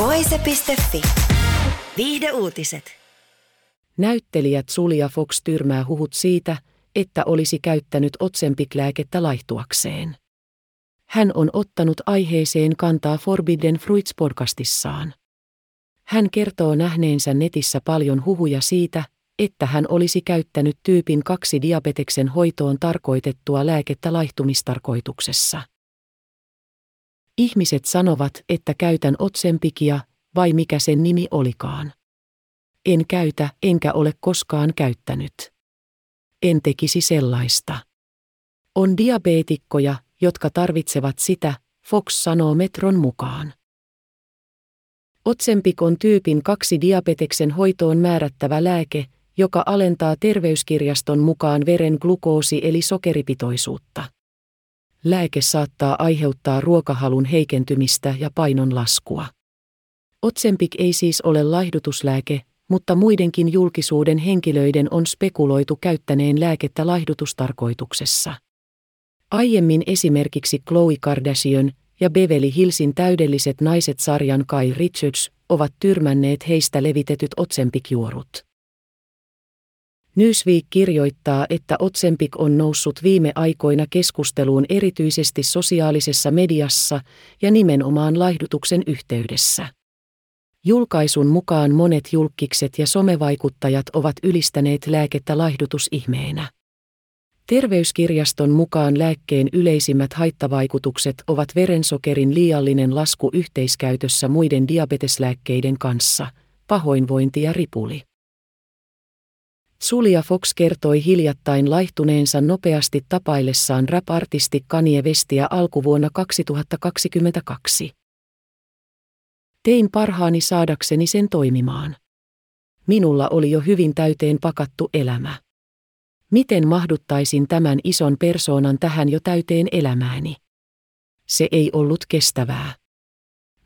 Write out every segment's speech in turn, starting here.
Voise.fi. Viihde uutiset. Näyttelijät Sulia Fox tyrmää huhut siitä, että olisi käyttänyt otsempiklääkettä laihtuakseen. Hän on ottanut aiheeseen kantaa Forbidden Fruits podcastissaan. Hän kertoo nähneensä netissä paljon huhuja siitä, että hän olisi käyttänyt tyypin kaksi diabeteksen hoitoon tarkoitettua lääkettä laihtumistarkoituksessa. Ihmiset sanovat, että käytän otsempikia, vai mikä sen nimi olikaan. En käytä, enkä ole koskaan käyttänyt. En tekisi sellaista. On diabeetikkoja, jotka tarvitsevat sitä, Fox sanoo Metron mukaan. Otsempik on tyypin kaksi diabeteksen hoitoon määrättävä lääke, joka alentaa terveyskirjaston mukaan veren glukoosi- eli sokeripitoisuutta. Lääke saattaa aiheuttaa ruokahalun heikentymistä ja painon laskua. Otsempik ei siis ole laihdutuslääke, mutta muidenkin julkisuuden henkilöiden on spekuloitu käyttäneen lääkettä laihdutustarkoituksessa. Aiemmin esimerkiksi Chloe Kardashian ja Beverly Hillsin täydelliset naiset-sarjan Kai Richards ovat tyrmänneet heistä levitetyt otsempikjuorut. Newsweek kirjoittaa, että Otsempik on noussut viime aikoina keskusteluun erityisesti sosiaalisessa mediassa ja nimenomaan laihdutuksen yhteydessä. Julkaisun mukaan monet julkikset ja somevaikuttajat ovat ylistäneet lääkettä laihdutusihmeenä. Terveyskirjaston mukaan lääkkeen yleisimmät haittavaikutukset ovat verensokerin liiallinen lasku yhteiskäytössä muiden diabeteslääkkeiden kanssa, pahoinvointi ja ripuli. Sulia Fox kertoi hiljattain laihtuneensa nopeasti tapaillessaan rap-artisti Kanye Westia alkuvuonna 2022. Tein parhaani saadakseni sen toimimaan. Minulla oli jo hyvin täyteen pakattu elämä. Miten mahduttaisin tämän ison persoonan tähän jo täyteen elämääni? Se ei ollut kestävää.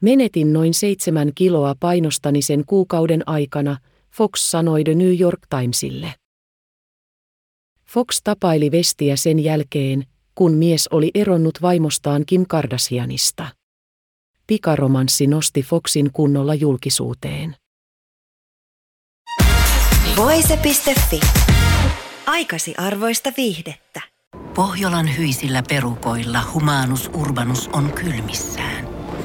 Menetin noin seitsemän kiloa painostani sen kuukauden aikana, Fox sanoi The New York Timesille. Fox tapaili Vestiä sen jälkeen, kun mies oli eronnut vaimostaan Kim Kardashianista. Pikaromanssi nosti Foxin kunnolla julkisuuteen. Voise.fi. Aikasi arvoista viihdettä. Pohjolan hyisillä perukoilla Humanus Urbanus on kylmissään.